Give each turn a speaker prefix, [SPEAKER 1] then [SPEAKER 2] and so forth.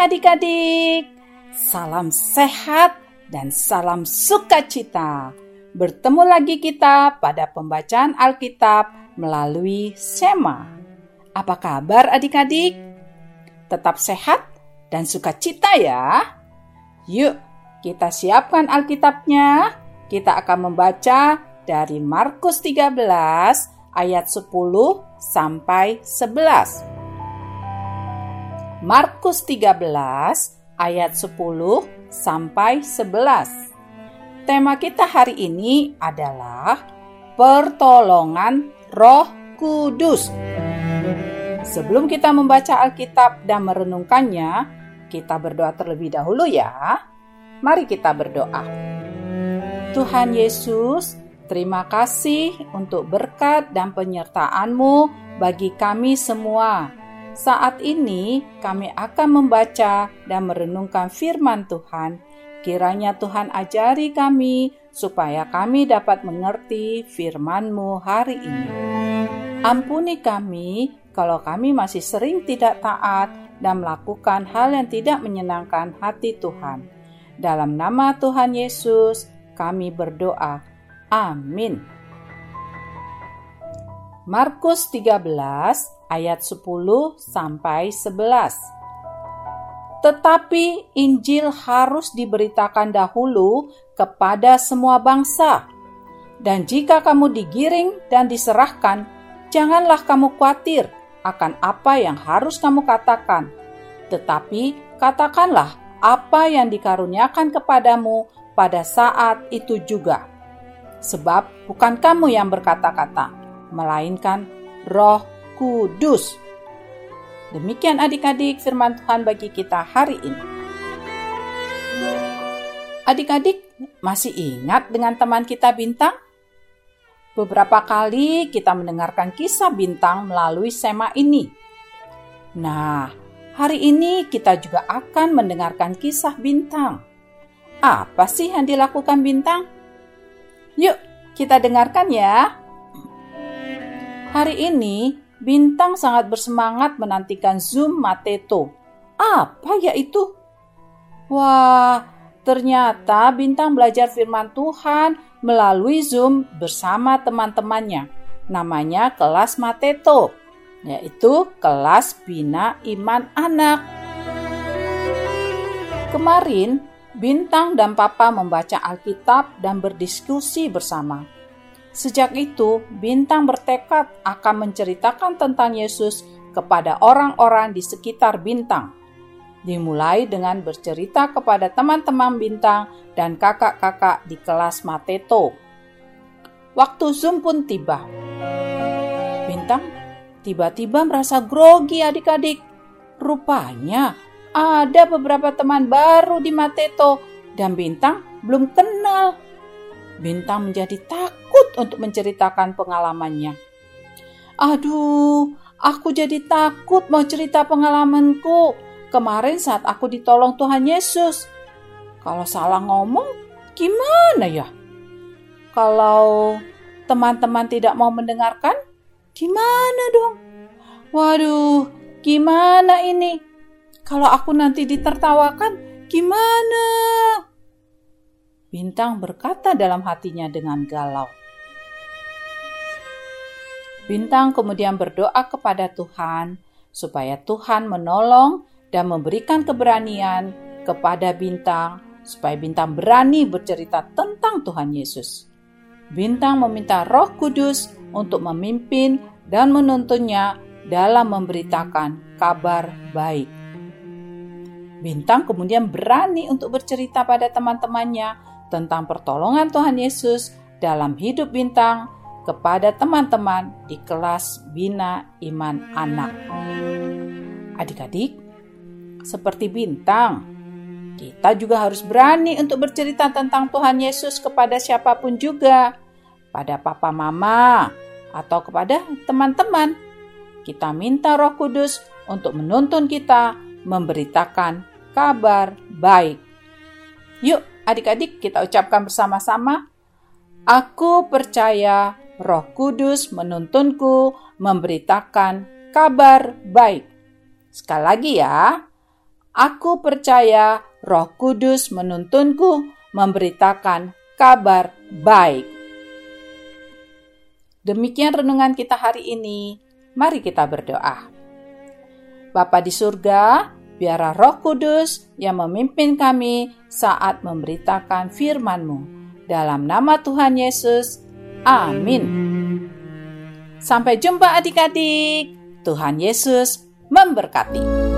[SPEAKER 1] Adik-adik, salam sehat dan salam sukacita. Bertemu lagi kita pada pembacaan Alkitab melalui Sema. Apa kabar adik-adik? Tetap sehat dan sukacita ya. Yuk, kita siapkan Alkitabnya. Kita akan membaca dari Markus 13 ayat 10 sampai 11. Markus 13 ayat 10 sampai 11. Tema kita hari ini adalah pertolongan Roh Kudus. Sebelum kita membaca Alkitab dan merenungkannya, kita berdoa terlebih dahulu ya. Mari kita berdoa. Tuhan Yesus, terima kasih untuk berkat dan penyertaan-Mu bagi kami semua saat ini kami akan membaca dan merenungkan firman Tuhan. Kiranya Tuhan ajari kami supaya kami dapat mengerti firman-Mu hari ini. Ampuni kami kalau kami masih sering tidak taat dan melakukan hal yang tidak menyenangkan hati Tuhan. Dalam nama Tuhan Yesus, kami berdoa. Amin. Markus 13 ayat 10 sampai 11. Tetapi Injil harus diberitakan dahulu kepada semua bangsa. Dan jika kamu digiring dan diserahkan, janganlah kamu khawatir akan apa yang harus kamu katakan. Tetapi katakanlah apa yang dikaruniakan kepadamu pada saat itu juga. Sebab bukan kamu yang berkata-kata, melainkan roh Kudus. Demikian adik-adik firman Tuhan bagi kita hari ini. Adik-adik masih ingat dengan teman kita Bintang? Beberapa kali kita mendengarkan kisah Bintang melalui sema ini. Nah, hari ini kita juga akan mendengarkan kisah Bintang. Apa sih yang dilakukan Bintang? Yuk, kita dengarkan ya. Hari ini Bintang sangat bersemangat menantikan Zoom Mateto. Apa ya itu? Wah, ternyata Bintang belajar firman Tuhan melalui Zoom bersama teman-temannya. Namanya kelas Mateto, yaitu kelas Bina Iman Anak. Kemarin, Bintang dan Papa membaca Alkitab dan berdiskusi bersama. Sejak itu, Bintang bertekad akan menceritakan tentang Yesus kepada orang-orang di sekitar Bintang. Dimulai dengan bercerita kepada teman-teman Bintang dan kakak-kakak di kelas Mateto. Waktu Zoom pun tiba. Bintang tiba-tiba merasa grogi adik-adik. Rupanya ada beberapa teman baru di Mateto dan Bintang belum kenal. Bintang menjadi takut untuk menceritakan pengalamannya. Aduh, aku jadi takut mau cerita pengalamanku kemarin saat aku ditolong Tuhan Yesus. Kalau salah ngomong, gimana ya? Kalau teman-teman tidak mau mendengarkan, gimana dong? Waduh, gimana ini? Kalau aku nanti ditertawakan, gimana? Bintang berkata dalam hatinya dengan galau. Bintang kemudian berdoa kepada Tuhan supaya Tuhan menolong dan memberikan keberanian kepada Bintang supaya Bintang berani bercerita tentang Tuhan Yesus. Bintang meminta Roh Kudus untuk memimpin dan menuntunnya dalam memberitakan kabar baik. Bintang kemudian berani untuk bercerita pada teman-temannya tentang pertolongan Tuhan Yesus dalam hidup bintang kepada teman-teman di kelas Bina Iman Anak. Adik-adik, seperti bintang, kita juga harus berani untuk bercerita tentang Tuhan Yesus kepada siapa pun juga, pada papa mama atau kepada teman-teman. Kita minta Roh Kudus untuk menuntun kita memberitakan kabar baik. Yuk, Adik-adik, kita ucapkan bersama-sama. Aku percaya Roh Kudus menuntunku memberitakan kabar baik. Sekali lagi ya. Aku percaya Roh Kudus menuntunku memberitakan kabar baik. Demikian renungan kita hari ini. Mari kita berdoa. Bapa di surga, biarlah Roh Kudus yang memimpin kami saat memberitakan firman-Mu. Dalam nama Tuhan Yesus, amin. Sampai jumpa adik-adik. Tuhan Yesus memberkati.